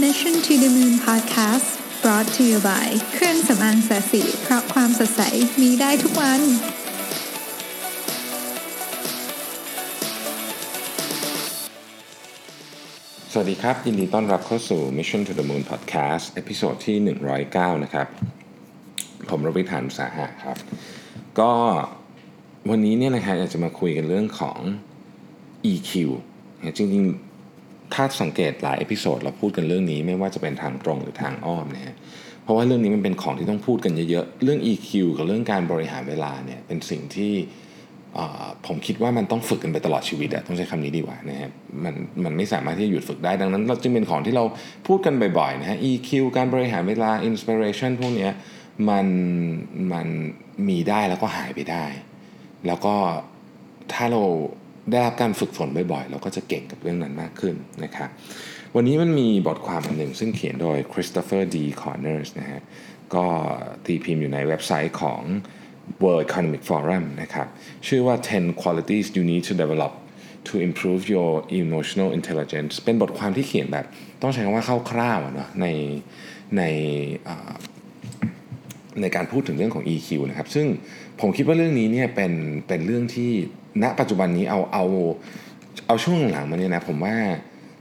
Mission to the Moon Podcast brought to you by เครื่องสำอางแสสีเพราะความสดใสมีได้ทุกวัน สวัสดีครับ ยินดีต้อนรับเข้าสู่ Mission to the Moon Podcast เอพิโซดที่ 109 นะครับ ผมรวิทานสาหะครับ ก็วันนี้เนี่ยนะครับอยากจะมาคุยกันเรื่องของ EQ นะจริงๆ ถ้าสังเกตหลาย episode เราพูดกันเรื่องนี้ไม่ว่าจะเป็นทางตรงหรือทางอ้อมนะฮะเพราะว่าเรื่องนี้มันเป็นของที่ต้องพูดกันเยอะๆ เรื่อง EQ กับเรื่องการบริหารเวลาเนี่ยเป็นสิ่งที่ผมคิดว่ามันต้องฝึกกันไปตลอดชีวิตอะต้องใช้คำนี้ดีกว่านะครับมันมันไม่สามารถที่จะหยุดฝึกได้ดังนั้น เราจึงเป็นของที่เราพูดกันบ่อยๆนะฮะ EQ การบริหารเวลา inspiration พวกเนี้ยมันมันมีได้แล้วก็หายไปได้ แล้วก็ถ้าเรา ได้รับการฝึกฝนบ่อยๆ เราก็จะเก่งกับเรื่องนั้นมากขึ้นนะครับวันนี้มันมีบทความอันหนึ่งซึ่งเขียนโดย Christopher D. Corners นะฮะก็ตีพิมพ์อยู่ในเว็บไซต์ของ World Economic Forum นะครับชื่อว่า 10 qualities you need to develop to improve your emotional intelligence เป็นบทความที่เขียนแบบ ต้องใช้คำว่าคร่าวๆเนาะในในในการพูดถึงเรื่องของ EQ นะครับ ซึ่งผมคิดว่าเรื่องนี้เนี่ยเป็นเป็นเรื่องที่ ณปัจจุบันนี้เอาเอาเอาช่วงหลังมาเนี่ยนะผมว่า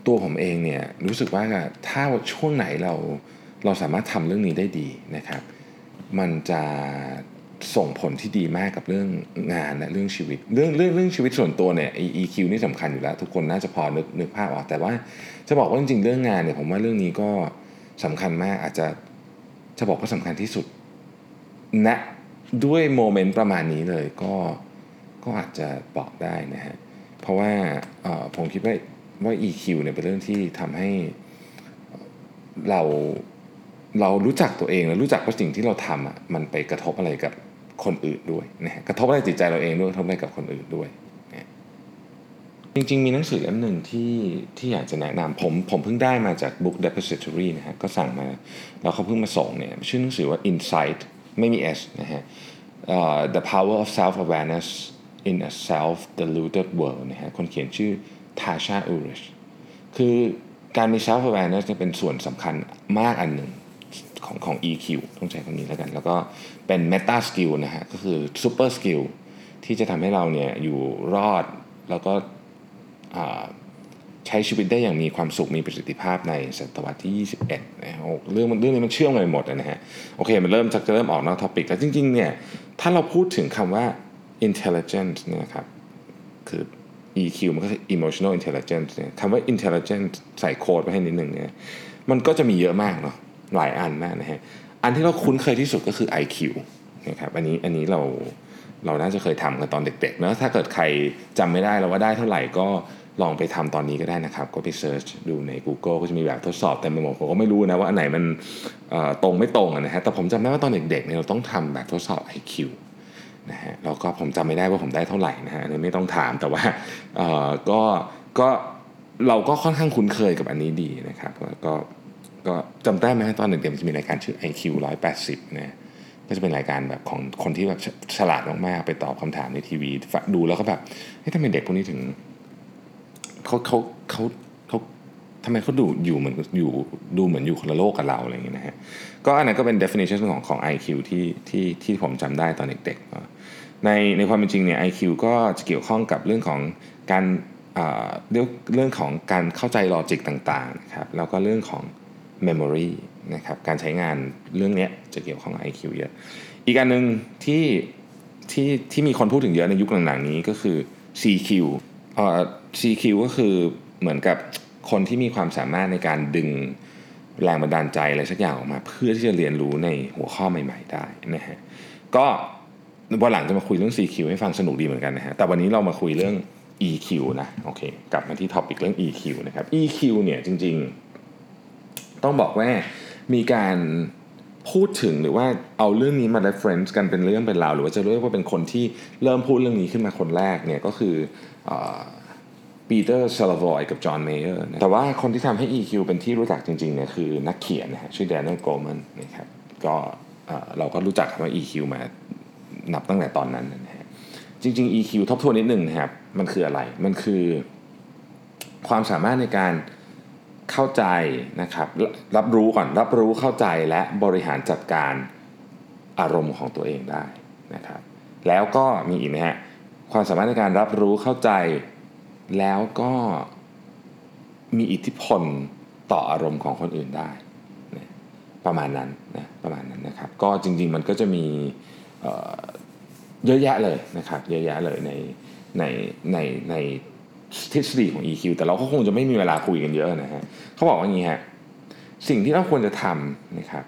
ตัวผมเองเนี่ยรู้สึกว่าถ้าช่วงไหนเราเราสามารถทำเรื่องนี้ได้ดีนะครับ มันจะส่งผลที่ดีมากกับเรื่องงานและเรื่องชีวิต เรื่องเรื่องเรื่องชีวิตส่วนตัวเนี่ย EQ นี่สำคัญอยู่แล้ว ทุกคนน่าจะพอนึกนึกภาพออก แต่ว่าจะบอกว่าจริงๆเรื่องงานเนี่ยผมว่าเรื่องนี้ก็สำคัญมากอาจจะจะบอกว่าสำคัญที่สุดณนะด้วยโมเมนต์ประมาณนี้เลยก็ ก็อาจจะบอกได้นะฮะ เพราะว่าผมคิดว่าว่า EQ เนี่ยเป็นเรื่องที่ทำให้เราเรารู้จักตัวเองและรู้จักว่าสิ่งที่เราทำอะมันไปกระทบอะไรกับคนอื่นด้วยนะฮะกระทบอะไรจิตใจเราเองด้วยกระทบอะไรกับคนอื่นด้วยนะจริงๆ มีหนังสือเล่มหนึ่งที่ที่อยากจะแนะนำผมผมเพิ่งได้มาจาก Book Depository นะฮะก็สั่งมาแล้วเขาเพิ่งมาส่งเนี่ยชื่อหนังสือว่า Insight ไม่มี S นะฮะเอ่อ The Power of Self Awareness in a Self Deluded World นะฮะคนเขียนชื่อ Tasha Ulrich คือการมี self awareness เนี่ยเป็นส่วนสำคัญมากอันหนึ่งของของ EQ ต้องใช้คำนี้แล้วกัน แล้วก็เป็น meta skill นะฮะ ก็คือ super skill ที่จะทำให้เราเนี่ยอยู่รอดแล้วก็ใช้ชีวิตได้อย่างมีความสุขมีประสิทธิภาพในศตวรรษที่ 21นะฮะเรื่องมันเรื่องนี้มันเชื่อมกันไปหมดนะฮะ โอเค มันเริ่มจะเริ่มออกนอกท็อปิกแล้วจริงๆเนี่ยถ้าเราพูดถึงคำว่า intelligence เนี่ยครับคือ EQ มันก็คือ emotional intelligence เนี่ยคำว่า intelligence ใส่โค้ดไว้ให้นิดหนึ่งเนี่ยมันก็จะมีเยอะมากเนาะหลายอันมากนะฮะอันที่เราคุ้นเคยที่สุดก็คือ IQ นะครับอันนี้อันนี้เราเราน่าจะเคยทำกันตอนเด็กๆนะถ้าเกิดใครจำไม่ได้แล้วว่าได้เท่าไหร่ก็ลองไปทำตอนนี้ก็ได้นะครับ ก็ไปเซิร์ชดูใน Google ก็จะมีแบบทดสอบเต็มไปหมดผมก็ไม่รู้นะว่าอันไหนมันตรงไม่ตรงนะฮะแต่ผมจำได้ว่าตอนเด็กๆเนี่ยเราต้องทำแบบทดสอบ IQ นะฮะแล้วก็ผมจำไม่ได้ว่าผมได้เท่าไหร่นะฮะอันนี้ไม่ต้องถามแต่ว่าเอ่อก็ก็เราก็ค่อนข้างคุ้นเคยกับอันนี้ดีนะครับก็ก็จำได้ไหมตอนหนึ่งเด็กมันจะมีรายการชื่อ IQ 180นะก็จะเป็นรายการแบบของคนที่แบบฉลาดมากๆไปตอบคำถามในทีวีฟัดูแล้วก็แบบเฮ้ยทำไมเด็กพวกนี้ถึงเขาเขาเขา ทำไมเขาดูอยู่เหมือนอยู่ดูเหมือนอยู่คนละโลกกับเราอะไรอย่างเงี้ยนะฮะก็อันนั้นก็เป็น definition ของของ IQ ที่ที่ที่ผมจำได้ตอนเด็กๆในในความเป็นจริงเนี่ย IQ ก็จะเกี่ยวข้องกับเรื่องของการเอ่อเรื่องเรื่องของการเข้าใจลอจิกต่างๆนะครับแล้วก็เรื่องของ memory นะครับการใช้งานเรื่องเนี้ยจะเกี่ยวข้องกับ IQ เยอะ อีกอันหนึ่งที่ที่ที่มีคนพูดถึงเยอะในยุคหลังๆนี้ก็คือ CQ เอ่อ CQ ก็คือเหมือนกับ คนที่มีความสามารถในการดึงแรงบันดาลใจอะไรสักอย่างออกมา เพื่อที่จะเรียนรู้ในหัวข้อใหม่ ๆ ได้นะฮะก็วันหลังจะมาคุยเรื่อง CQ ให้ฟังสนุกดีเหมือนกันนะฮะแต่วันนี้เรามาคุยเรื่อง EQ นะโอเคกลับมาที่ topic เรื่อง EQ นะครับ EQ เนี่ยจริง ๆ ต้องบอกว่ามีการพูดถึงหรือว่าเอาเรื่องนี้มา reference กันเป็นเรื่องเป็นราวหรือว่าจะเรียกว่าเป็นคนที่เริ่มพูดเรื่องนี้ขึ้นมาคนแรกเนี่ยก็คือ ปีเตอร์เซล v วอยกับจอห์นเมเยอร์แต่ว่าคนที่ทำให้ EQ เป็นที่รู้จักจริงๆเนี่ยคือนักเขียนนะฮะชื่อ Daniel Goleman นะครับก็เอ่อเราก็รู้จักคำว่า EQ มานับตั้งแต่ตอนนั้นนะฮะจริง ๆ EQ ทบทวนนิดหนึ่งนะครับ มันคืออะไร มันคือความสามารถในการเข้าใจนะครับรับรู้ก่อนรับรู้เข้าใจและบริหารจัดการอารมณ์ของตัวเองได้นะครับ แล้วก็มีอีกนะฮะความสามารถในการรับรู้เข้าใจ แล้วก็มีอิทธิพลต่ออารมณ์ของคนอื่นได้นะประมาณนั้นนะประมาณนั้นนะครับ ก็จริงๆมันก็จะมีเเยอะแยะเลยนะครับ เยอะแยะเลยในในในในทฤษฎีของ EQ แต่เราก็คงจะไม่มีเวลาคุยกันเยอะนะฮะเขาบอกว่าอย่างนี้ฮะสิ่งที่เราควรจะทำนะครับ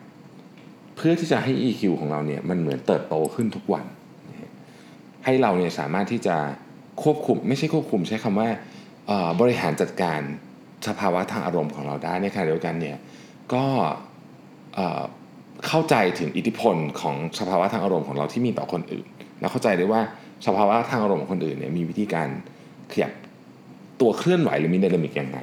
เพื่อที่จะให้ EQ ของเราเนี่ยมันเหมือนเติบโตขึ้นทุกวัน ให้เราเนี่ยสามารถที่จะ ควบคุมไม่ใช่ควบคุมใช้คำว่าบริหารจัดการสภาวะทางอารมณ์ของเราได้ในขณะเดียวกันเนี่ยก็เข้าใจถึงอิทธิพลของสภาวะทางอารมณ์ของเราที่มีต่อคนอื่น แล้วเข้าใจได้ว่าสภาวะทางอารมณ์ของคนอื่นเนี่ยมีวิธีการขยับตัวเคลื่อนไหวหรือมีดินามิกยังไง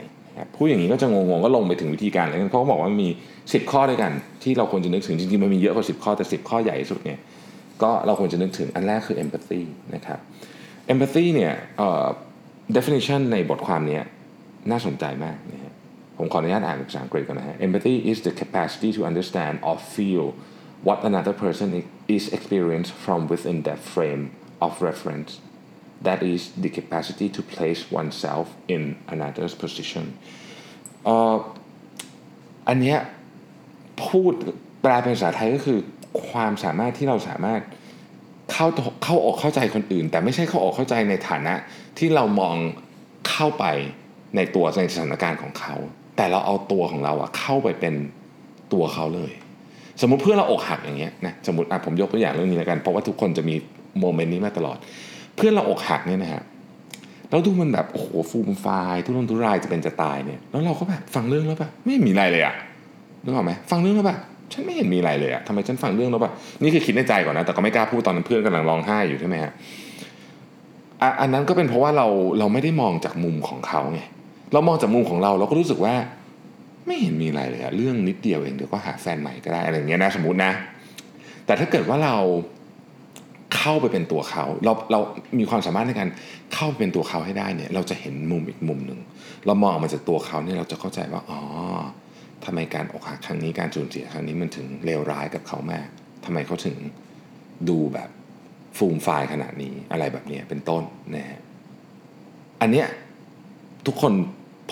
พูดอย่างนี้ก็จะงงๆก็ลงไปถึงวิธีการเลยเพราะเขาบอกว่ามี 10 ข้อด้วยกัน ที่เราควรจะนึกถึงจริงๆมันมีเยอะกว่า10 ข้อแต่ 10 ข้อใหญ่สุดเนี่ยก็เราควรจะนึกถึงอันแรกคือ empathy นะครับ empathy เนี่ย definition ในบทความนี้น่าสนใจมากนะฮะผมขออนุญาตอ่านภาษาอังกฤษก่อนนะฮะ empathy is the capacity to understand or feel what another person is experienced from within that frame of reference that is the capacity to place oneself in another's position อันนี้พูดแปลเป็นภาษาไทยก็คือความสามารถที่เราสามารถ เข้าเข้าออกเข้าใจคนอื่น แต่ไม่ใช่เข้าออกเข้าใจในฐานะที่เรามองเข้าไปในตัวในสถานการณ์ของเขา แต่เราเอาตัวของเราอะเข้าไปเป็นตัวเขาเลย สมมุติเพื่อนเราอกหักอย่างเงี้ยนะสมมติอะผมยกตัวอย่างเรื่องนี้แล้วกันเพราะว่าทุกคนจะมีโมเมนต์นี้มาตลอด เพื่อนเราอกหักเนี่ยนะฮะแล้วดูมันแบบโอ้โหฟูมไฟทุรนทุรายจะเป็นจะตายเนี่ยแล้วเราก็แบบฟังเรื่องแล้วแบบไม่มีอะไรเลยอะนึกออกไหมฟังเรื่องแล้วแบบ ฉันไม่เห็นมีอะไรเลยอะทำไมฉันฟังเรื่องแล้วแบบนี่คือคิดในใจก่อนนะ แต่ก็ไม่กล้าพูดตอนนั้นเพื่อนกำลังร้องไห้อยู่ใช่ไหมฮะอันนั้นก็เป็นเพราะว่าเราเราไม่ได้มองจากมุมของเขาไงเรามองจากมุมของเราเราก็รู้สึกว่า ไม่เห็นมีอะไรเลยอะเรื่องนิดเดียวเองเดี๋ยวก็หาแฟนใหม่ก็ได้อะไรอย่างเงี้ยนะสมมตินะ แต่ถ้าเกิดว่าเราเข้าไปเป็นตัวเขาเราเรามีความสามารถในการเข้าไปเป็นตัวเขาให้ได้เนี่ย เราจะเห็นมุมอีกมุมหนึ่งเรามองออกมาจากตัวเขาเนี่ยเราจะเข้าใจว่าอ๋อ ทำไมการอกหักครั้งนี้การสูญเสียครั้งนี้มันถึงเลวร้ายกับเขามากทำไมเขาถึงดูแบบฟูมไฟขนาดนี้อะไรแบบนี้เป็นต้นนะฮะอันเนี้ยทุกคน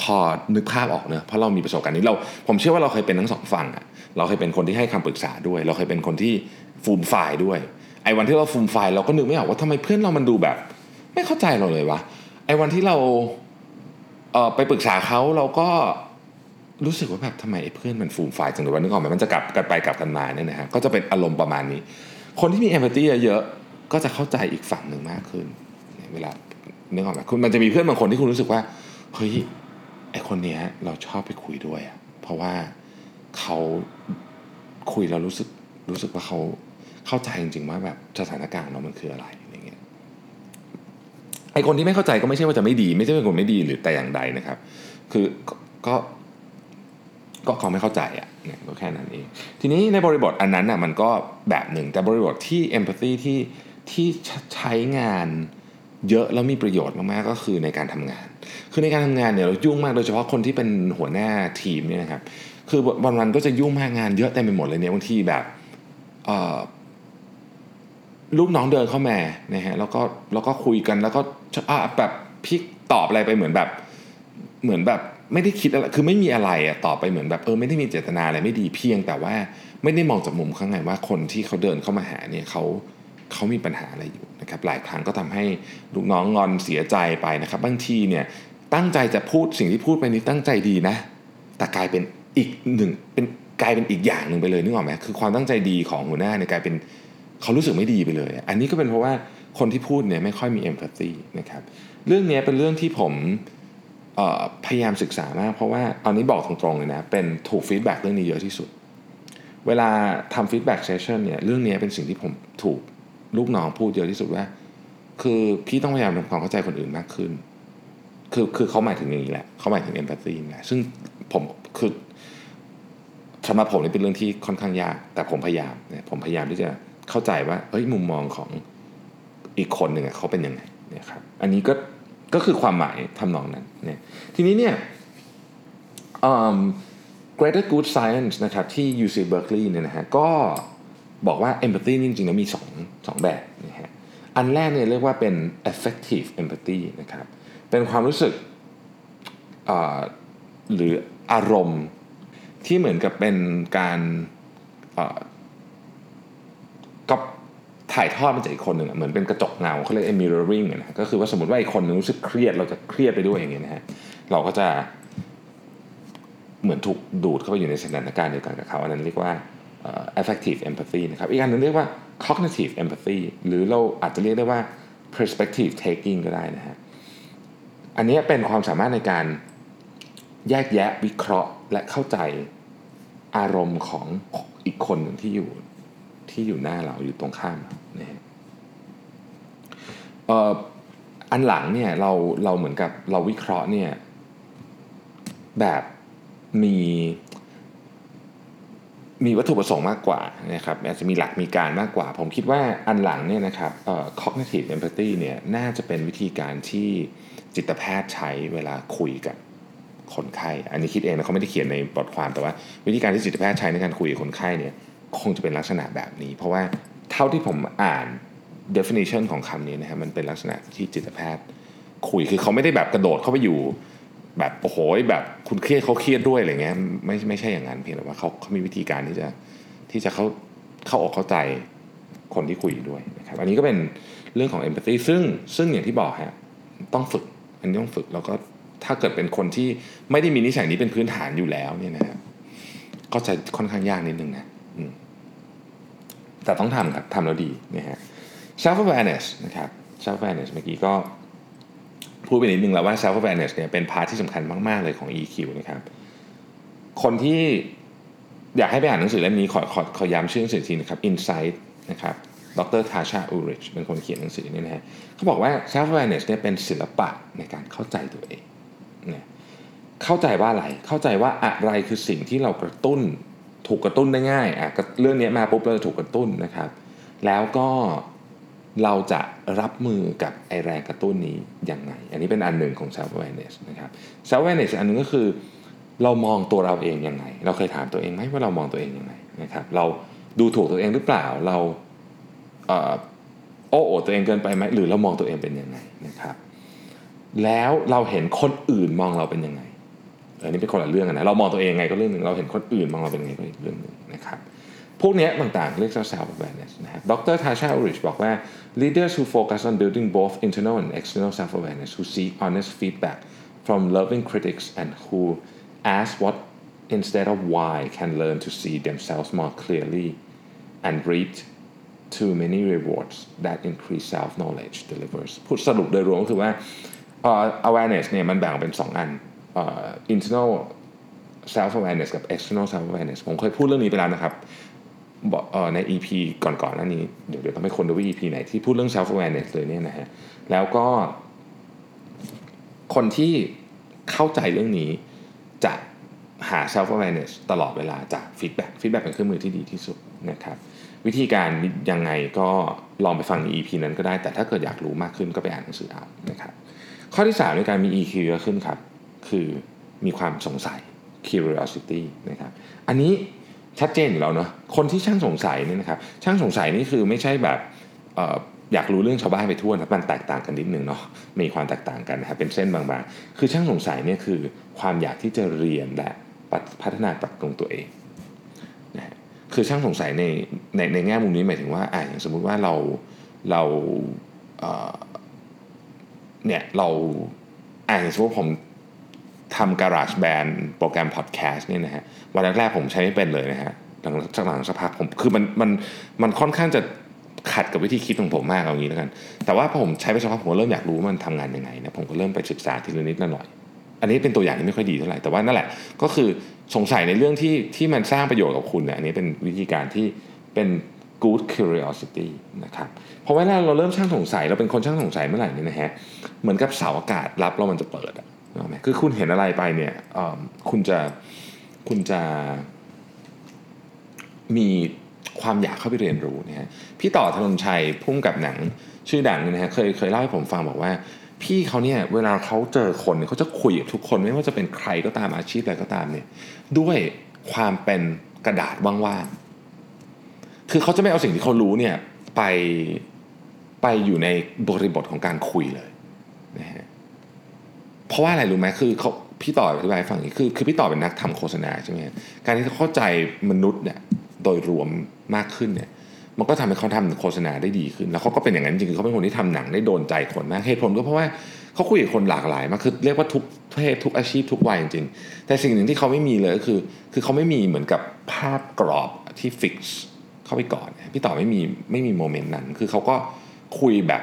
พอนึกภาพออกเนอะเพราะเรามีประสบการณ์นี้เราผมเชื่อว่าเราเคยเป็นทั้งสองฝั่งอะเราเคยเป็นคนที่ให้คำปรึกษาด้วย เราเคยเป็นคนที่ฟูมไฟด้วยไอ้วันที่เราฟูมไฟเราก็นึกไม่ออกว่าทำไมเพื่อนเรามันดูแบบ ไม่เข้าใจเราเลยวะไอ้วันที่เราเออไปปรึกษาเขาเราก็ รู้สึกว่าแบบทำไมเพื่อนมันฟูมไฟจังเลยวันนึกออกไหมมันจะกลับกันไปกลับกันมาเนี่ยนะฮะก็จะเป็นอารมณ์ประมาณนี้ คนที่มีเอมพัตตีเยอะก็จะเข้าใจอีกฝั่งหนึ่งมากขึ้นเวลานึกออกไหมคุณมันจะมีเพื่อนบางคนที่คุณรู้สึกว่าเฮ้ยไอคนเนี้ยเราชอบไปคุยด้วยอะเพราะว่าเขาคุยเรารู้สึกรู้สึกว่าเขาเข้าใจจริงๆว่าแบบสถานการณ์เรามันคืออะไรอย่างเงี้ยไอคนที่ไม่เข้าใจก็ไม่ใช่ว่าจะไม่ดี ไม่ใช่เป็นคนไม่ดีหรือแต่อย่างใดนะครับ คือก็ ก็เขาไม่เข้าใจอะเนี่ยก็แค่นั้นเอง ทีนี้ในบริบทอันนั้นอะมันก็แบบหนึ่ง แต่บริบทที่ empathy ที่ที่ใช้งานเยอะแล้วมีประโยชน์มากๆก็คือในการทำงาน คือในการทำงานเนี่ยเรายุ่งมากโดยเฉพาะคนที่เป็นหัวหน้าทีมเนี่ยนะครับ คือวันๆก็จะยุ่งมากงานเยอะเต็มไปหมดเลยเนี่ยบางทีแบบลูกน้องเดินเข้ามานะฮะแล้วก็แล้วก็คุยกันแล้วก็แบบพิกตอบอะไรไปเหมือนแบบเหมือนแบบ ไม่ได้คิดอะไรคือไม่มีอะไรอะตอบไปเหมือนแบบเออไม่ได้มีเจตนาอะไรไม่ดีเพียง แต่ว่าไม่ได้มองจากมุมข้างในว่าคนที่เขาเดินเข้ามาหาเนี่ยเขาเขามีปัญหาอะไรอยู่นะครับหลายครั้งก็ทำให้ลูกน้องงอนเสียใจไปนะครับ บางทีเนี่ยตั้งใจจะพูดสิ่งที่พูดไปนี้ตั้งใจดีนะ แต่กลายเป็นอีกหนึ่งเป็นกลายเป็นอีกอย่างหนึ่งไปเลยนึกออกไหมคือความตั้งใจดีของหัวหน้าเนี่ยกลายเป็นเขารู้สึกไม่ดีไปเลย อันนี้ก็เป็นเพราะว่าคนที่พูดเนี่ยไม่ค่อยมี empathy นะครับเรื่องนี้เป็นเรื่องที่ผม พยายามศึกษามาก เพราะว่าตอนนี้บอกตรงๆเลยนะ เป็นถูก feedback เรื่องนี้เยอะที่สุด เวลาทำ feedback session เนี่ยเรื่องนี้เป็นสิ่งที่ผมถูกลูกน้องพูดเยอะที่สุดว่า คือพี่ต้องพยายามทำความเข้าใจคนอื่นมากขึ้น คือคือเขาหมายถึงอย่างนี้แหละเขาหมายถึงเอมพัตตีนะซึ่งผมคือสำหรับผมนี่เป็นเรื่องที่ค่อนข้างยาก แต่ผมพยายามเนี่ยผมพยายามที่จะเข้าใจว่าเฮ้ยมุมมองของอีกคนหนึ่งเขาเป็นยังไงเนี่ยครับอันนี้ก็ ก็คือความหมายทำนองนั้นเนี่ยทีนี้เนี่ย Greater Good Science นะครับที่ UC Berkeley เนี่ยนะฮะก็บอกว่า empathy จริงๆแล้วมี2 2แบบนะฮะอันแรกเนี่ยเรียกว่าเป็น effective empathy นะครับเป็นความรู้สึกหรืออารมณ์ที่เหมือนกับเป็นการก็ ถ่ายทอดมาจากอีกคนหนึ่งเหมือนเป็นกระจกเงาเขาเรียก mirroring นะก็คือว่าสมมติว่าอีกคนนึงรู้สึกเครียดเราจะเครียดไปด้วยอย่างเงี้ยนะฮะเราก็จะเหมือนถูกดูดเข้าไปอยู่ในสถานการณ์เดียวกันกับเขาอันนั้นเรียกว่า affective empathy นะครับอีกอันนึงเรียกว่า cognitive empathy หรือเราอาจจะเรียกได้ว่า perspective taking ก็ได้นะฮะอันนี้เป็นความสามารถในการแยกแยะวิเคราะห์และเข้าใจอารมณ์ของอีกคนหนึ่งที่อยู่ ที่อยู่หน้าเราอยู่ตรงข้ามนะฮะอันหลังเนี่ยเราเราเหมือนกับเราวิเคราะห์เนี่ยแบบมีมีวัตถุประสงค์มากกว่านะครับอาจจะมีหลักมีการมากกว่า ผมคิดว่าอันหลังเนี่ยนะครับ cognitive empathy เนี่ยน่าจะเป็นวิธีการที่จิตแพทย์ใช้เวลาคุยกับคนไข้ อันนี้คิดเองนะเขาไม่ได้เขียนในบทความแต่ว่า วิธีการที่จิตแพทย์ใช้ในการคุยกับคนไข้เนี่ย คงจะเป็นลักษณะแบบนี้ เพราะว่าเท่าที่ผมอ่าน definition ของคำนี้นะครับมันเป็นลักษณะที่จิตแพทย์คุยคือเขาไม่ได้แบบกระโดดเข้าไปอยู่ แบบโอ้โหแบบคุณเครียดเขาเครียดด้วยอะไรเงี้ยไม่ไม่ใช่อย่างนั้นเพียงแต่ว่าเขาเขามีวิธีการที่จะที่จะเขาเข้าออกเข้าใจคนที่คุยด้วยนะครับอันนี้ก็เป็นเรื่องของ empathy ซึ่งซึ่งอย่างที่บอกฮะต้องฝึกอันนี้ต้องฝึกแล้วก็ถ้าเกิดเป็นคนที่ไม่ได้มีนิสัยนี้เป็นพื้นฐานอยู่แล้วเนี่ยนะครับก็จะค่อนข้างยากนิดนึงนะ แต่ต้องทำครับทำแล้วดีนะฮะ self awareness นะครับ self awareness เมื่อกี้ก็พูดไปนิดนึงแล้วว่า self awareness เนี่ยเป็นพาร์ทที่สำคัญมาก ๆ เลยของ EQ นะครับ คนที่อยากให้ไปอ่านหนังสือเล่มนี้ขอขอขอย้ำชื่อหนังสือทีนะครับ Insight นะครับดรทาชาอูริชเป็นคนเขียนหนังสือนี้นะฮะเขาบอกว่า self awareness เนี่ยเป็นศิลปะในการเข้าใจตัวเองเนี่ยเข้าใจว่าอะไร เข้าใจว่าอะไรคือสิ่งที่เรากระตุ้น ถูกกระตุ้นได้ง่ายอะเรื่องนี้มาปุ๊บเราจะถูกกระตุ้นนะครับ แล้วก็เราจะรับมือกับไอแรงกระตุ้นนี้ยังไง อันนี้เป็นอันหนึ่งของ self awareness นะครับ self awareness อันนึงก็คือ เรามองตัวเราเองยังไง เราเคยถามตัวเองไหมว่าเรามองตัวเองยังไงนะครับเราดูถูกตัวเองหรือเปล่าเราโอ้โอตัวเองเกินไปไหมหรือเรามองตัวเองเป็นยังไงนะครับ แล้วเราเห็นคนอื่นมองเราเป็นยังไง อันนี้เป็นคนละเรื่องนะเรามองตัวเองไงก็เรื่องหนึ่งเราเห็นคนอื่นมองเราเป็นไงก็อีกเรื่องหนึ่งนะครับพวกนี้ต่างๆ เรียก self awareness นะครับดรทาชาอูริชบอกว่า leaders who focus on building both internal and external self awareness who seek honest feedback from loving critics and who ask what instead of why can learn to see themselves more clearly and reap too many rewards that increase self knowledge delivers พูดสรุปโดยรวมก็คือว่า awareness เนี่ยมันแบ่งเป็น 2 อัน internal self awareness กับ external self awareness ผมเคยพูดเรื่องนี้ไปแล้วนะครับใน EP ก่อนๆนั่นนี้เดี๋ยวเดี๋ยวต้องไปคนดูว่า EP ไหนที่พูดเรื่อง self awareness เลยเนี่ยนะฮะแล้วก็ คนที่เข้าใจเรื่องนี้จะหา self awareness ตลอดเวลาจาก feedback feedback เป็นเครื่องมือที่ดีที่สุดนะครับ วิธีการยังไงก็ลองไปฟังใน EP นั้นก็ได้ แต่ถ้าเกิดอยากรู้มากขึ้นก็ไปอ่านหนังสือเอานะครับ ข้อที่3ในการมี EQ เยอะขึ้นครับ คือมีความสงสัย curiosity นะครับ อันนี้ชัดเจนอยู่แล้วเนาะคนที่ช่างสงสัยนี่นะครับ ช่างสงสัยนี่คือไม่ใช่แบบออยากรู้เรื่องชาวบ้านไปทั่วนะมันแตกต่างกันนิดนึงเนาะมีความแตกต่างกันนะครับเป็นเส้นบางๆ คือช่างสงสัยเนี่ยคือความอยากที่จะเรียนและพัฒนาปรับปรุงตัวเองนะคือช่างสงสัยในในในแง่มุมนี้หมายถึงว่าอ่าอย่างสมมุติว่าเราเราเเนี่ยเราอ่าอย่างสมมติผม ทำ Garage Band โปรแกรมพอดแคสต์เนี่ยนะฮะวันแรกๆผมใช้ไม่เป็นเลยนะฮะหลังจากหลังสักพักผมคือมันมันมันค่อนข้างจะขัดกับวิธีคิดของผมมากเอางี้แล้วกัน แต่ว่าพอผมใช้ไปสักพักผมเริ่มอยากรู้มันทำงานยังไงนะผมก็เริ่มไปศึกษาทีละนิดละหน่อย อันนี้เป็นตัวอย่างที่ไม่ค่อยดีเท่าไหร่แต่ว่านั่นแหละก็คือสงสัยในเรื่องที่ที่มันสร้างประโยชน์กับคุณเนี่ยอันนี้เป็นวิธีการที่เป็น good curiosity นะครับเพราะว่าเราเริ่มช่างสงสัยเราเป็นคนช่างสงสัยเมื่อไหร่นี่นะฮะเหมือนกับเสาอากาศรับแล้วมันจะเปิดอะ คือคุณเห็นอะไรไปเนี่ยคุณจะคุณจะมีความอยากเข้าไปเรียนรู้นะฮะพี่ต่อธนนชัยพุ่งกับหนังชื่อดังนะฮะเคยเคยเล่าให้ผมฟังบอกว่า พี่เขาเนี่ยเวลาเขาเจอคนเขาจะคุยกับทุกคนไม่ว่าจะเป็นใครก็ตามอาชีพอะไรก็ตามเนี่ยด้วยความเป็นกระดาษว่างๆคือเขาจะไม่เอาสิ่งที่เขารู้เนี่ยไปไปอยู่ในบริบทของการคุยเลย เพราะว่าอะไรรู้ไหมคือเขาพี่ต่ออธิบายให้ฟังอย่างนี้คือคือพี่ต่อเป็นนักทำโฆษณาใช่ไหมการที่เขาเข้าใจมนุษย์เนี่ยโดยรวมมากขึ้นเนี่ยมันก็ทำให้เขาทำโฆษณาได้ดีขึ้น แล้วเขาก็เป็นอย่างนั้นจริงๆเขาเป็นคนที่ทำหนังได้โดนใจคนมากเหตุผลก็เพราะว่าเขาคุยกับคนหลากหลายมากคือเรียกว่าทุกเพศทุกอาชีพทุกวัยจริงๆแต่สิ่งหนึ่งที่เขาไม่มีเลยก็คือ คือเขาไม่มีเหมือนกับภาพกรอบที่ฟิกซ์เข้าไปก่อน พี่ต่อไม่มีไม่มีโมเมนต์นั้น คือเขาก็คุยแบบ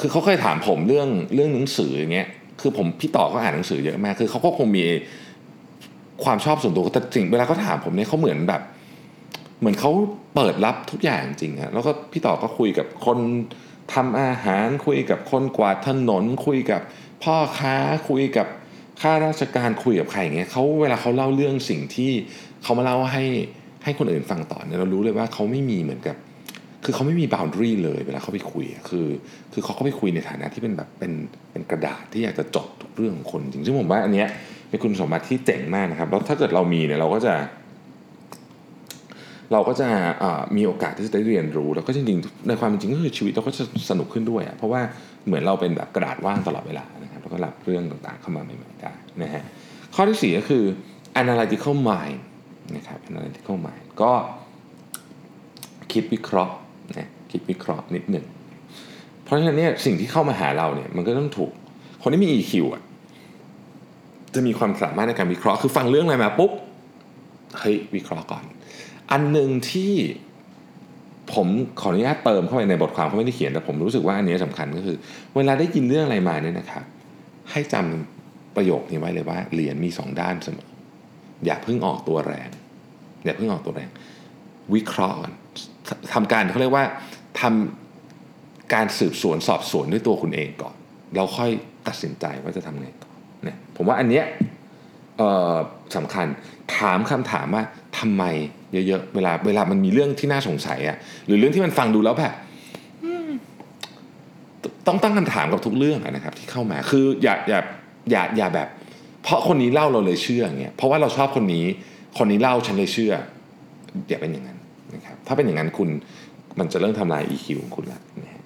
คือเขาเคยถามผมเรื่องเรื่องหนังสืออย่างเงี้ย คือผมพี่ต่อก็อ่านหนังสือเยอะมาก คือเขาก็คงมีความชอบส่วนตัวแต่จริงเวลาเขาถามผมเนี่ยเขาเหมือนแบบ เหมือนเขาเปิดรับทุกอย่างจริงอะแล้วก็พี่ต่อก็คุยกับคนทำอาหารคุยกับคนกวาดถนน คุยกับพ่อค้าคุยกับข้าราชการคุยกับใครอย่างเงี้ยเขาเวลาเขาเล่าเรื่องสิ่งที่เขามาเล่าให้ให้คนอื่นฟังต่อเนี่ยเรารู้เลยว่าเขาไม่มีเหมือนกับ คือเขาไม่มี boundary เลยเวลาเขาไปคุยคือ คือเขาก็ไปคุยในฐานะที่เป็นแบบเป็นเป็นกระดาษที่อยากจะจดทุกเรื่องของคนจริงซึ่งผมว่าอันเนี้ยเป็นคุณสมบัติที่เจ๋งมากนะครับแล้วถ้าเกิดเรามีเนี่ยเราก็จะ เราก็จะมีโอกาสที่จะได้เรียนรู้ แล้วก็จริงๆในความจริงก็คือชีวิตเราก็จะสนุกขึ้นด้วย เพราะว่าเหมือนเราเป็นแบบกระดาษว่างตลอดเวลานะครับแล้วก็รับเรื่องต่างๆเข้ามาใหม่ๆได้นะฮะข้อที่4ก็คือ analytical mind นะครับ analytical mind ก็คิดวิเคราะห์ นะคิดวิเคราะห์นิดหนึ่ง เพราะฉะนั้นเนี่ยสิ่งที่เข้ามาหาเราเนี่ยมันก็ต้องถูก คนที่มี EQ อะจะมีความสามารถในการวิเคราะห์คือฟังเรื่องอะไรมาปุ๊บเฮ้ยวิเคราะห์ก่อน อันหนึ่งที่ผมขออนุญาตเติมเข้าไปในบทความเขาไม่ได้เขียนแต่ผมรู้สึกว่าอันนี้สำคัญก็คือ เวลาได้ยินเรื่องอะไรมาเนี่ยนะครับ ให้จำประโยคนี้ไว้เลยว่าเหรียญมีสองด้านเสมออย่าเพิ่งออกตัวแรง อย่าเพิ่งออกตัวแรง วิเคราะห์ก่อน ทำการเขาเรียกว่าทำการสืบสวนสอบสวนด้วยตัวคุณเองก่อน เราค่อยตัดสินใจว่าจะทำไงต่อเนี่ยผมว่าอันเนี้ยสำคัญถามคำถามว่าทำไมเยอะๆเวลาเวลามันมีเรื่องที่น่าสงสัยอะหรือเรื่องที่มันฟังดูแล้วแบบต้องตั้งคำถามกับทุกเรื่องนะครับ ที่เข้ามาคืออย่าอย่าอย่าอย่าแบบ เพราะคนนี้เล่าเราเลยเชื่อเงี้ยเพราะว่าเราชอบคนนี้ คนนี้เล่าฉันเลยเชื่ออย่าเป็นอย่างนั้น ถ้าเป็นอย่างนั้นคุณมันจะเริ่มทำลาย EQ ของคุณแล้วนะฮะ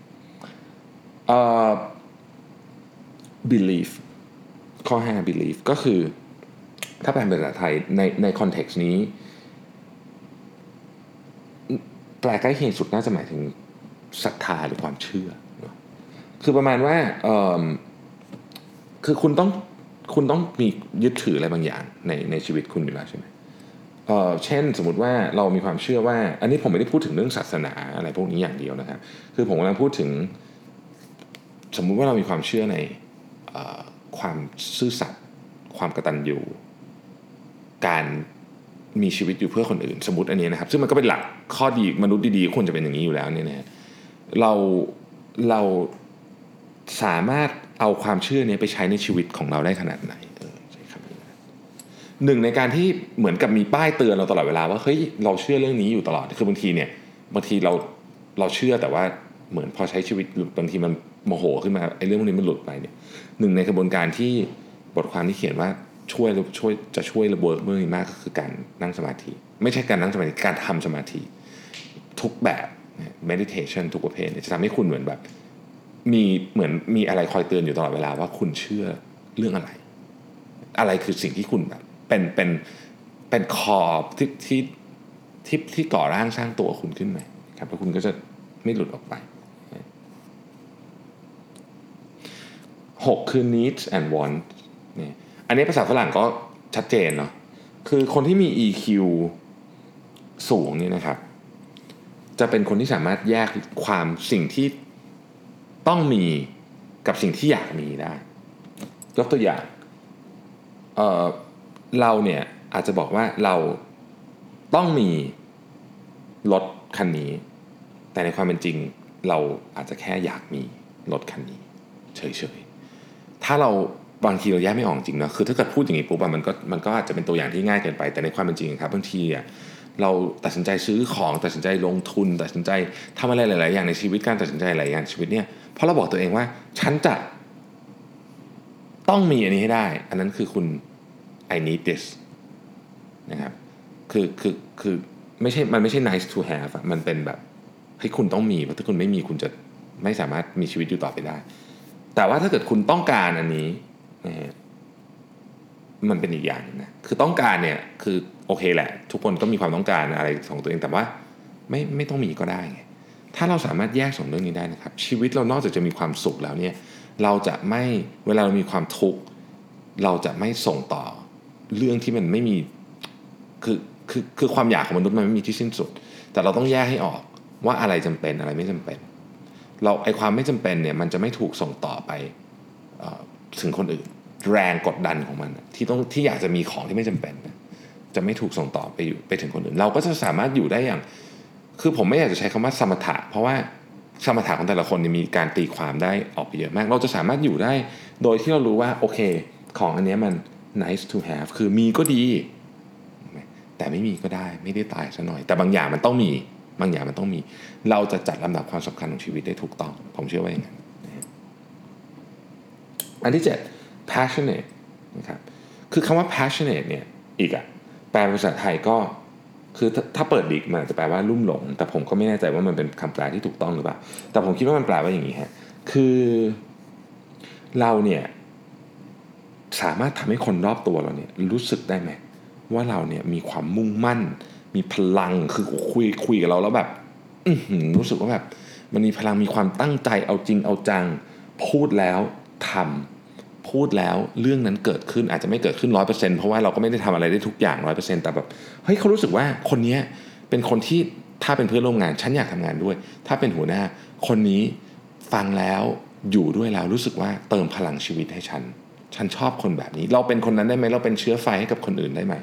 belief ข้อ 5 belief ก็คือถ้าแปลเป็นภาษาไทยในในคอนเท็กซ์นี้แปลใกล้เคียงสุดน่าจะหมายถึงศรัทธาหรือความเชื่อ คือประมาณว่าคือคุณต้องคุณต้องมียึดถืออะไรบางอย่างในในชีวิตคุณอยู่แล้วใช่ไหม เอ่อเช่นสมมติว่าเรามีความเชื่อว่า อันนี้ผมไม่ได้พูดถึงเรื่องศาสนาอะไรพวกนี้อย่างเดียวนะครับ คือผมกำลังพูดถึง สมมุติว่าเรามีความเชื่อในความซื่อสัตย์ความกตัญญูการมีชีวิตอยู่เพื่อคนอื่น สมมติอันนี้นะครับ ซึ่งมันก็เป็นหลักข้อดีมนุษย์ดีๆควรจะเป็นอย่างนี้อยู่แล้วเนี่ยนะเราเราสามารถเอาความเชื่อนี้ไปใช้ในชีวิตของเราได้ขนาดไหน หนึ่งในการที่เหมือนกับมีป้ายเตือนเราตลอดเวลาว่าเฮ้ยเราเชื่อเรื่องนี้อยู่ตลอดคือบางทีเนี่ยบางทีเราเราเชื่อแต่ว่าเหมือนพอใช้ชีวิตบางทีมันโมโหขึ้นมาไอ้เรื่องพวกนี้มันหลุดไปเนี่ยหนึ่งในกระบวนการที่บทความที่เขียนว่าช่วยช่วยจะช่วยระเบิดเมื่อมากก็คือการนั่งสมาธิ ไม่ใช่การนั่งสมาธิการทำสมาธิ ทุกแบบ meditation ทุกประเภทจะทำให้คุณเหมือนแบบมีเหมือนมีอะไรคอยเตือนอยู่ตลอดเวลาว่าคุณเชื่อเรื่องอะไร อะไรคือสิ่งที่คุณแบบ เป็นเป็นเป็นคอที่ที่ที่ที่ก่อร่างสร้างตัวคุณขึ้นมาครับแล้วคุณก็จะไม่หลุดออกไปหกคือ needs and wants นี่อันนี้ภาษาฝรั่งก็ชัดเจนเนาะคือคนที่มี EQ สูงนี่นะครับ จะเป็นคนที่สามารถแยกความสิ่งที่ต้องมีกับสิ่งที่อยากมีได้ ยกตัวอย่างเอ่อ เราเนี่ยอาจจะบอกว่าเราต้องมีรถคันนี้ แต่ในความเป็นจริงเราอาจจะแค่อยากมีรถคันนี้เฉยๆ ถ้าเราบางทีเราแยกไม่ออกจริงนะคือถ้าเกิดพูดอย่างนี้ปุ๊บมันก็มันก็อาจจะเป็นตัวอย่างที่ง่ายเกินไป แต่ในความเป็นจริงครับบางทีอะเราตัดสินใจซื้อของตัดสินใจลงทุน ตัดสินใจทำอะไรหลาย ๆ อย่างในชีวิตการตัดสินใจหลายอย่างชีวิตเนี่ยเพราะเราบอกตัวเองว่าฉันจะต้องมีอันนี้ให้ได้ อันนั้นคือคุณ I need this นะครับคือคือคือไม่ใช่มันไม่ใช่ nice to have อะมันเป็นแบบให้คุณต้องมีเพราะถ้าคุณไม่มีคุณจะไม่สามารถมีชีวิตอยู่ต่อไปได้ แต่ว่าถ้าเกิดคุณต้องการอันนี้นะฮะมันเป็นอีกอย่างหนึงนะคือต้องการเนี่ยคือโอเคแหละ ทุกคนก็มีความต้องการอะไรของตัวเองแต่ว่าไม่ไม่ต้องมีก็ได้ไงถ้าเราสามารถแยกสองเรื่องนี้ได้นะครับ ชีวิตเรานอกจากจะมีความสุขแล้วเนี่ยเราจะไม่เวลาเรามีความทุกข์เราจะไม่ส่งต่อ เรื่องที่มันไม่มีคือคือคือความอยากของมนุษย์มันไม่มีที่สิ้นสุด แต่เราต้องแยกให้ออกว่าอะไรจำเป็นอะไรไม่จำเป็น เราไอความไม่จำเป็นเนี่ยมันจะไม่ถูกส่งต่อไปถึงคนอื่น แรงกดดันของมัน ที่ต้องที่อยากจะมีของที่ไม่จำเป็น จะไม่ถูกส่งต่อไปอยู่ไปถึงคนอื่น เราก็จะสามารถอยู่ได้อย่าง คือผมไม่อยากจะใช้คำว่าสมถะ เพราะว่าสมถะของแต่ละคนมีการตีความได้ออกไปเยอะมาก เราจะสามารถอยู่ได้โดยที่เรารู้ว่าโอเค ของอันนี้มัน nice to have คือมีก็ดี แต่ไม่มีก็ได้ไม่ได้ตายซะหน่อย แต่บางอย่างมันต้องมี บางอย่างมันต้องมี เราจะจัดลำดับความสำคัญของชีวิตได้ถูกต้อง ผมเชื่อว่าอย่างนั้นอันที่ 7 passionate นะครับคือคำว่า passionate เนี่ยอีกอะแปลภาษาไทยก็คือถ้าถ้าเปิดดิกมันอาจจะแปลว่าลุ่มหลง แต่ผมก็ไม่แน่ใจว่ามันเป็นคำแปลที่ถูกต้องหรือเปล่า แต่ผมคิดว่ามันแปลว่าอย่างนี้ฮะคือเราเนี่ย สามารถทำให้คนรอบตัวเราเนี่ยรู้สึกได้ไหมว่าเราเนี่ยมีความมุ่งมั่น มีพลังคือคุยคุยกับเราแล้วแบบรู้สึกว่าแบบมันมีพลังมีความตั้งใจเอาจริงเอาจัง พูดแล้วทำพูดแล้วเรื่องนั้นเกิดขึ้นอาจจะไม่เกิดขึ้นร้อยเปอร์เซ็นต์เพราะว่าเราก็ไม่ได้ทำอะไรได้ทุกอย่างร้อยเปอร์เซ็นต์แต่แบบเฮ้ยเขารู้สึกว่าคนเนี้ยเป็นคนที่ถ้าเป็นเพื่อนร่วมงานฉันอยากทำงานด้วย ถ้าเป็นหัวหน้าคนนี้ฟังแล้วอยู่ด้วยแล้วรู้สึกว่าเติมพลังชีวิตให้ฉัน ฉันชอบคนแบบนี้ เราเป็นคนนั้นได้ไหมเราเป็นเชื้อไฟให้กับคนอื่นได้ไหม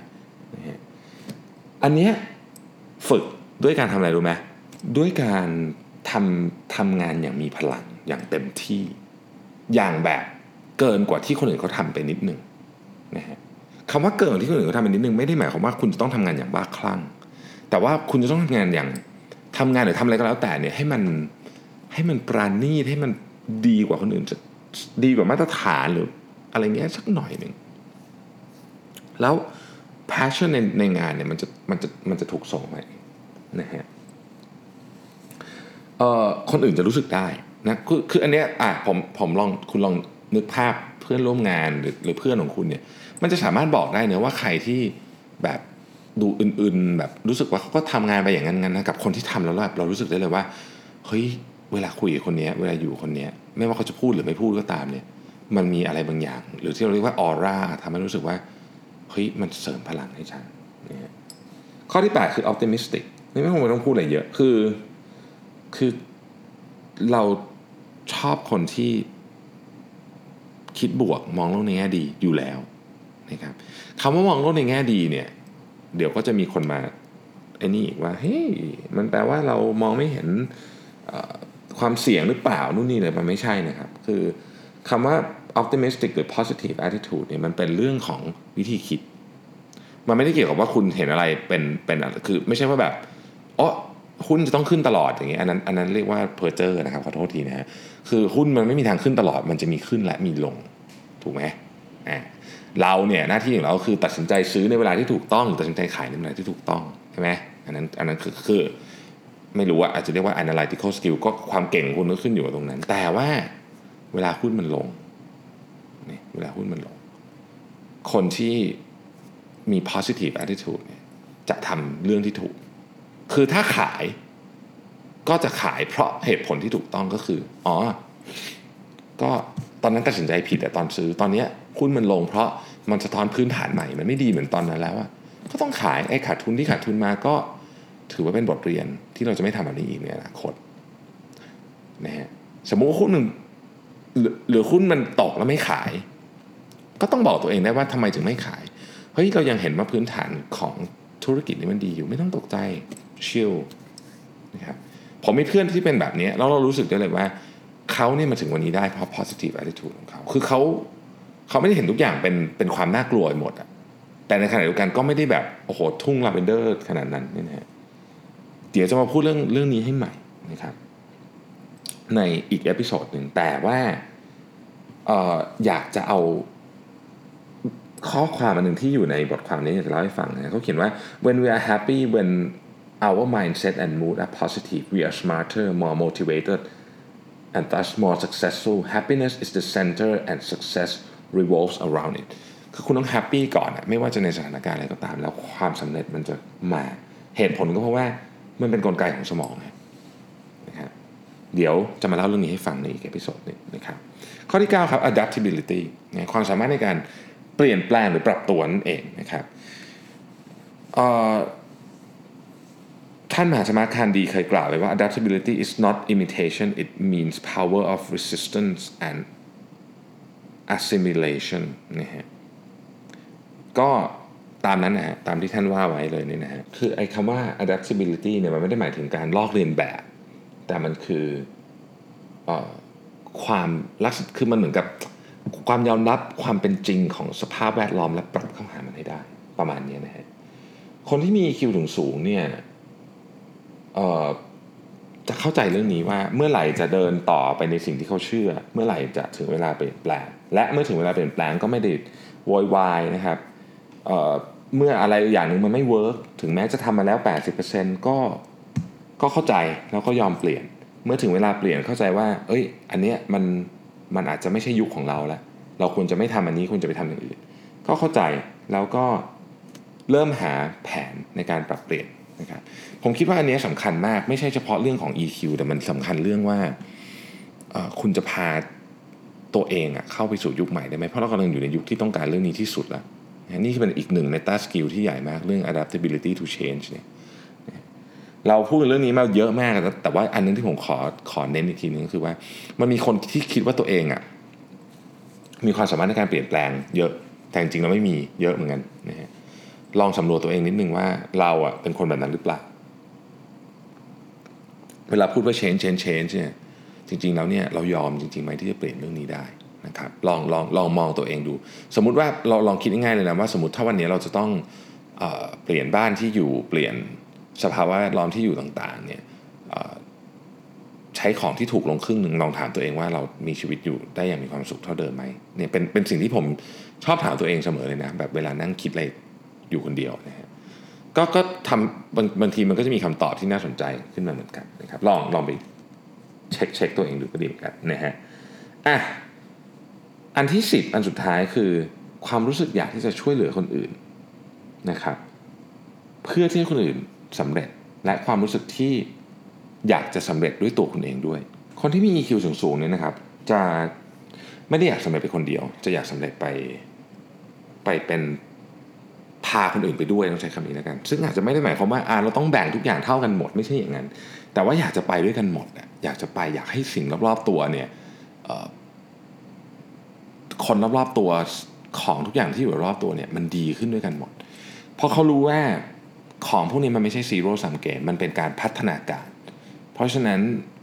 อันเนี้ยฝึกด้วยการทำอะไรรู้ไหมด้วยการทำทำงานอย่างมีพลังอย่างเต็มที่อย่างแบบเกินกว่าที่คนอื่นเขาทำไปนิดหนึ่งนะฮะคำว่าเกินกว่าที่คนอื่นเขาทำไปนิดหนึ่งไม่ได้หมายความว่าคุณจะต้องทำงานอย่างบ้าคลั่ง แต่ว่าคุณจะต้องทำงานอย่างทำงานหรือทำอะไรก็แล้วแต่เนี่ยให้มันให้มันปราณีตให้มันดีกว่าคนอื่นจะดีกว่ามาตรฐานหรือ อะไรเงี้ยสักหน่อยหนึ่ง แล้ว passion ในในงานเนี่ยมันจะมันจะมันจะถูกส่งไปนะฮะเอ่อคนอื่นจะรู้สึกได้นะคือคืออันเนี้ยอะผมผมลองคุณลองนึกภาพเพื่อนร่วมงานหรือหรือเพื่อนของคุณเนี่ย มันจะสามารถบอกได้เนะว่าใครที่แบบดูอื่นๆ แบบรู้สึกว่าเขาก็ทำงานไปอย่างนั้นๆนะกับคนที่ทำแล้วแบบเรารู้สึกได้เลยว่าเฮ้ยเวลาคุยกับคนเนี้ยเวลาอยู่คนเนี้ยไม่ว่าเขาจะพูดหรือไม่พูดก็ตามเนี่ย มันมีอะไรบางอย่าง หรือที่เราเรียกว่าออร่าทำให้รู้สึกว่าเฮ้ยมันเสริมพลังให้ฉันนะข้อที่ 8 คือ optimistic นี่ไม่คงไม่ต้องพูดอะไรเยอะคือคือเราชอบคนที่คิดบวกมองโลกในแง่ดีอยู่แล้วนะครับคำว่ามองโลกในแง่ดีเนี่ย เดี๋ยวก็จะมีคนมาไอ้นี่อีกว่าเฮ้ยมันแปลว่าเรามองไม่เห็นความเสี่ยงหรือเปล่านู่นนี่เลยมันไม่ใช่นะครับ คือคำว่า optimistic หรือ positive attitude เนี่ยมันเป็นเรื่องของวิธีคิด มันไม่ได้เกี่ยวกับว่าคุณเห็นอะไรเป็นเป็นคือไม่ใช่ว่าแบบอ๋อหุ้นจะต้องขึ้นตลอดอย่างเงี้ยอันนั้นอันนั้นเรียกว่าเพอร์เจอร์นะครับขอโทษทีนะฮะคือหุ้นมันไม่มีทางขึ้นตลอด มันจะมีขึ้นและมีลง ถูกไหมอ่าเราเนี่ยหน้าที่ของเราคือตัดสินใจซื้อในเวลาที่ถูกต้องหรือตัดสินใจขายในเวลาที่ถูกต้องใช่ไหมอันนั้นอันนั้นคือคือไม่รู้ว่าอาจจะเรียกว่า analytical skill ก็ความเก่งของคุณก็ขึ้นอยู่กับตรงนั้น แต่ว่าเวลาหุ้นมันลง นี่เวลาหุ้นมันลง คนที่มี positive attitude เนี่ยจะทำเรื่องที่ถูก คือถ้าขายก็จะขายเพราะเหตุผลที่ถูกต้องก็คือ อ๋อ ก็ตอนนั้นตัดสินใจผิดแต่ตอนซื้อ ตอนนี้หุ้นมันลงเพราะมันสะท้อนพื้นฐานใหม่ มันไม่ดีเหมือนตอนนั้นแล้วอะก็ต้องขายไอ้ขาดทุนที่ขาดทุนมาก็ถือว่าเป็นบทเรียนที่เราจะไม่ทำแบบนี้อีกในอนาคตนะฮะสมมุติว่าหุ้นหนึ่ง หรือหรือหุ้นมันตกแล้วไม่ขาย ก็ต้องบอกตัวเองได้ว่าทำไมถึงไม่ขาย เฮ้ย เรายังเห็นว่าพื้นฐานของธุรกิจนี้มันดีอยู่ไม่ต้องตกใจ chill นะครับผมมีเพื่อนที่เป็นแบบนี้แล้วเรารู้สึกได้เลยว่าเขาเนี่ยมาถึงวันนี้ได้เพราะ positive attitude ของเขาคือเขาเขาไม่ได้เห็นทุกอย่างเป็นเป็นความน่ากลัวหมดอะแต่ในขณะเดียวกันก็ไม่ได้แบบโอ้โหทุ่งลาเวนเดอร์ขนาดนั้นนี่นะฮะเดี๋ยวจะมาพูดเรื่องเรื่องนี้ให้ใหม่นะครับ ในอีก episode หนึ่งแต่ว่าอออยากจะเอาข้อความอันหนึ่งที่อยู่ในบทความนี้จะเล่าให้ฟังนะเขาเขียนว่า when we are happy when our mindset and mood are positive we are smarter more motivated and thus more successful happiness is the center and success revolves around it คือคุณต้อง happy ก่อนไม่ว่าจะในสถานการณ์อะไรก็ตาม แล้วความสำเร็จมันจะมาเหตุผลก็เพราะว่ามันเป็นกลไกของสมองนะ เดี๋ยวจะมาเล่าเรื่องนี้ให้ฟังในอีก episode นึงนะครับข้อที่ 9 ครับ adaptability ความสามารถในการเปลี่ยนแปลงหรือปรับตัวนั่นเองนะครับท่านมหาตมาคานธีเคยกล่าวไว้ว่า adaptability is not imitation it means power of resistance and assimilation นะฮะก็ตามนั้นนะฮะตามที่ท่านว่าไว้เลยนี่นะฮะคือไอ้คำว่า adaptability เนี่ยมันไม่ได้หมายถึงการลอกเรียนแบบ แต่มันคืออความลักษณะคือมันเหมือนกับความยอมรับความเป็นจริงของสภาพแวดล้อมและปรับเข้าหามันให้ได้ ประมาณนี้นะฮะคนที่มีคิวถึงสูงเนี่ยจะเข้าใจเรื่องนี้ว่าเมื่อไหร่จะเดินต่อไปในสิ่งที่เขาเชื่อ เมื่อไหร่จะถึงเวลาเปลี่ยนแปลง และเมื่อถึงเวลาเปลี่ยนแปลงก็ไม่ได้โวยวายนะครับเเมื่ออะไรอย่างหนึ่งมันไม่เวิร์กถึงแม้จะทำมาแล้ว 80%ก็ ก็เข้าใจแล้วก็ยอมเปลี่ยน เมื่อถึงเวลาเปลี่ยนเข้าใจว่า เอ้ย อันเนี้ยมันมันอาจจะไม่ใช่ยุคของเราแล้วเราควรจะไม่ทำอันนี้ควรจะไปทำอย่างอื่น ก็เข้าใจแล้วก็เริ่มหาแผนในการปรับเปลี่ยนนะครับผมคิดว่าอันนี้สำคัญมาก ไม่ใช่เฉพาะเรื่องของ EQ แต่มันสำคัญเรื่องว่าคุณจะพาตัวเองอะเข้าไปสู่ยุคใหม่ได้ไหมเพราะเรากำลังอยู่ในยุคที่ต้องการเรื่องนี้ที่สุดแล้วนี่เป็นอีกหนึ่งในตัสกิลที่ใหญ่มากเรื่อง adaptability to change เนี่ย เราพูดเรื่องนี้มาเยอะมากแต่ว่าอันนึงที่ผมขอขอเน้นอีกทีนึงคือว่า มันมีคนที่คิดว่าตัวเองอะมีความสามารถในการเปลี่ยนแปลงเยอะแต่จริงๆเราไม่มีเยอะเหมือนกันนะฮะลองสำรวจตัวเองนิดนึงว่าเราอะเป็นคนแบบนั้นหรือเปล่าเวลาพูดว่า change change change เนี่ยจริง ๆ แล้วเนี่ยเรายอมจริงๆไหมที่จะเปลี่ยนเรื่องนี้ได้นะครับลองลองลองมองตัวเองดู สมมุติว่าเราลองคิดง่ายๆเลยนะว่าสมมติถ้าวันนี้เราจะต้องเอเปลี่ยนบ้านที่อยู่เปลี่ยน สภาวะแวดล้อมที่อยู่ต่างๆเนี่ยใช้ของที่ถูกลงครึ่งหนึ่งลองถามตัวเองว่าเรามีชีวิตอยู่ได้อย่างมีความสุขเท่าเดิมไหมเนี่ยเป็นเป็นสิ่งที่ผมชอบถามตัวเองเสมอเลยนะ แบบเวลานั่งคิดอะไรอยู่คนเดียวนะฮะก็ก็ทำบางบางทีมันก็จะมีคำตอบที่น่าสนใจขึ้นมาเหมือนกันนะครับลองลองไปเช็คเช็คตัวเองดูก็ดีเหมือนกันนะฮะอะอันที่สิบอันสุดท้ายคือความรู้สึกอยากที่จะช่วยเหลือคนอื่นนะครับ เพื่อที่คนอื่น สำเร็จ และความรู้สึกที่อยากจะสำเร็จด้วยตัวคุณเองด้วย คนที่มี EQ สูงๆเนี่ยนะครับ จะไม่ได้อยากสำเร็จไปคนเดียว จะอยากสำเร็จไปไปเป็นพาคนอื่นไปด้วยต้องใช้คำนี้แล้วกัน ซึ่งอาจจะไม่ได้หมายความว่าอ่าเราต้องแบ่งทุกอย่างเท่ากันหมดไม่ใช่อย่างนั้น แต่ว่าอยากจะไปด้วยกันหมดอยากจะไปอยากให้สิ่งรอบๆตัวเนี่ยคนรอบๆตัวของทุกอย่างที่อยู่รอบตัวเนี่ยมันดีขึ้นด้วยกันหมดเพราะเขารู้ว่า ของพวกนี้มันไม่ใช่ซีโร่ซัมเกมมันเป็นการพัฒนาการ เพราะฉะนั้น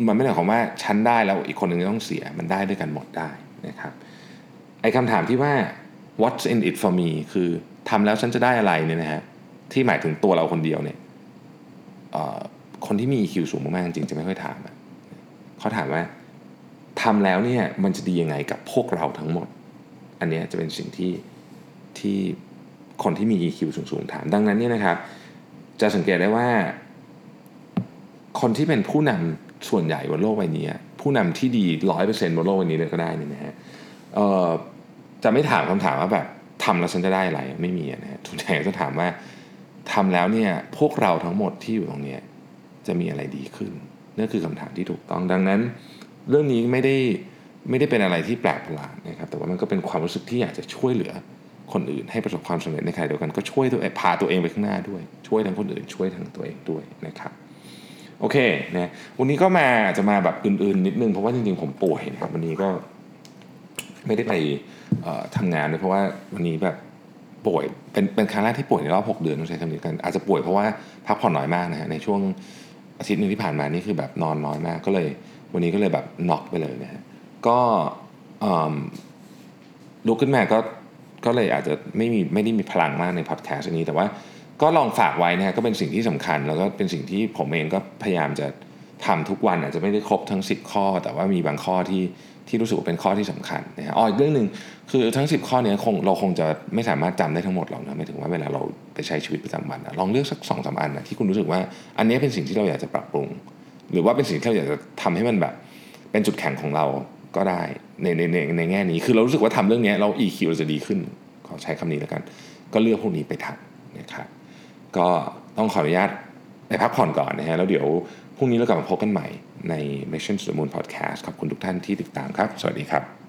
มันไม่ได้ความว่าฉันได้แล้วอีกคนหนึ่งต้องเสียมันได้ด้วยกันหมดได้นะครับไอ้คำถามที่ว่า what's in it for me คือทำแล้วฉันจะได้อะไรเนี่ยนะฮะที่หมายถึงตัวเราคนเดียวเนี่ยคนที่มี EQ สูงมากๆจริงจะไม่ค่อยถามเขาถามว่าทำแล้วเนี่ยมันจะดียังไงกับพวกเราทั้งหมด อันนี้จะเป็นสิ่งที่ที่คนที่มี EQ สูงๆถามดังนั้นเนี่ยนะครับ จะสังเกตได้ว่า คนที่เป็นผู้นำส่วนใหญ่บนโลกใบนี้ ผู้นำที่ดีร้อยเปอร์เซ็นต์บนโลกใบนี้เลยก็ได้นี่นะฮะจะไม่ถามคำถามว่าแบบทำแล้วฉันจะได้อะไรไม่มีนะฮะทุกท่านจะถามว่าทำแล้วเนี่ยพวกเราทั้งหมดที่อยู่ตรงนี้จะมีอะไรดีขึ้นนั่นคือคำถามที่ถูกต้องดังนั้น เรื่องนี้ไม่ได้ไม่ได้เป็นอะไรที่แปลกประหลาดนะครับแต่ว่ามันก็เป็นความรู้สึกที่อยากจะช่วยเหลือ คนอื่นให้ประสบความสำเร็จในขณะเดียวกันก็ช่วยตัวเองพาตัวเองไปข้างหน้าด้วย ช่วยทั้งคนอื่น ช่วยทั้งตัวเองด้วยนะครับโอเคนะวันนี้ก็มาจะมาแบบอื่นๆ นิดนึงเพราะว่าจริงๆผมป่วยนะครับวันนี้ก็ไม่ได้ไปทำงานเลยเพราะว่าวันนี้แบบป่วยเป็นเป็นครั้งแรกที่ป่วยในรอบ6เดือนต้องใช้คำนี้กันอาจจะป่วยเพราะว่าพักผ่อนน้อยมากนะฮะในช่วงอาทิตย์นึงที่ผ่านมานี่คือแบบนอนน้อยมากก็เลย วันนี้ก็เลยแบบน็อกไปเลยนะฮะก็ลุกขึ้นมาก็ ก็เลยอาจจะไม่มีไม่ได้มีพลังมากในพอดแคสต์นี้ แต่ว่าก็ลองฝากไว้นะฮะก็เป็นสิ่งที่สำคัญ แล้วก็เป็นสิ่งที่ผมเองก็พยายามจะทำทุกวันอาจจะไม่ได้ครบทั้ง 10 ข้อ แต่ว่ามีบางข้อที่ที่รู้สึกว่าเป็นข้อที่สำคัญนะฮะอ๋ออีกเรื่องหนึ่งคือทั้ง 10 ข้อเนี้คงเราคงจะไม่สามารถจำได้ทั้งหมดหรอกนะหมายถึงว่าเวลาเราไปใช้ชีวิตประจำวันนะลองเลือกสักสองสามอันนะที่คุณรู้สึกว่าอันนี้เป็นสิ่งที่เราอยากจะปรับปรุง หรือว่าเป็นสิ่งที่เราอยากจะทำให้มันแบบ เป็นจุดแข็งของเรา ก็ได้ในในในในแง่นี้ คือเรารู้สึกว่าทำเรื่องนี้เรา EQ เราจะดีขึ้น ขอใช้คำนี้แล้วกัน ก็เลือกพวกนี้ไปทำนะครับ ก็ต้องขออนุญาตไปพักผ่อนก่อนนะฮะ แล้วเดี๋ยวพรุ่งนี้เรากลับมาพบกันใหม่ใน Mission to the Moon Podcast ขอบคุณทุกท่านที่ติดตามครับ สวัสดีครับ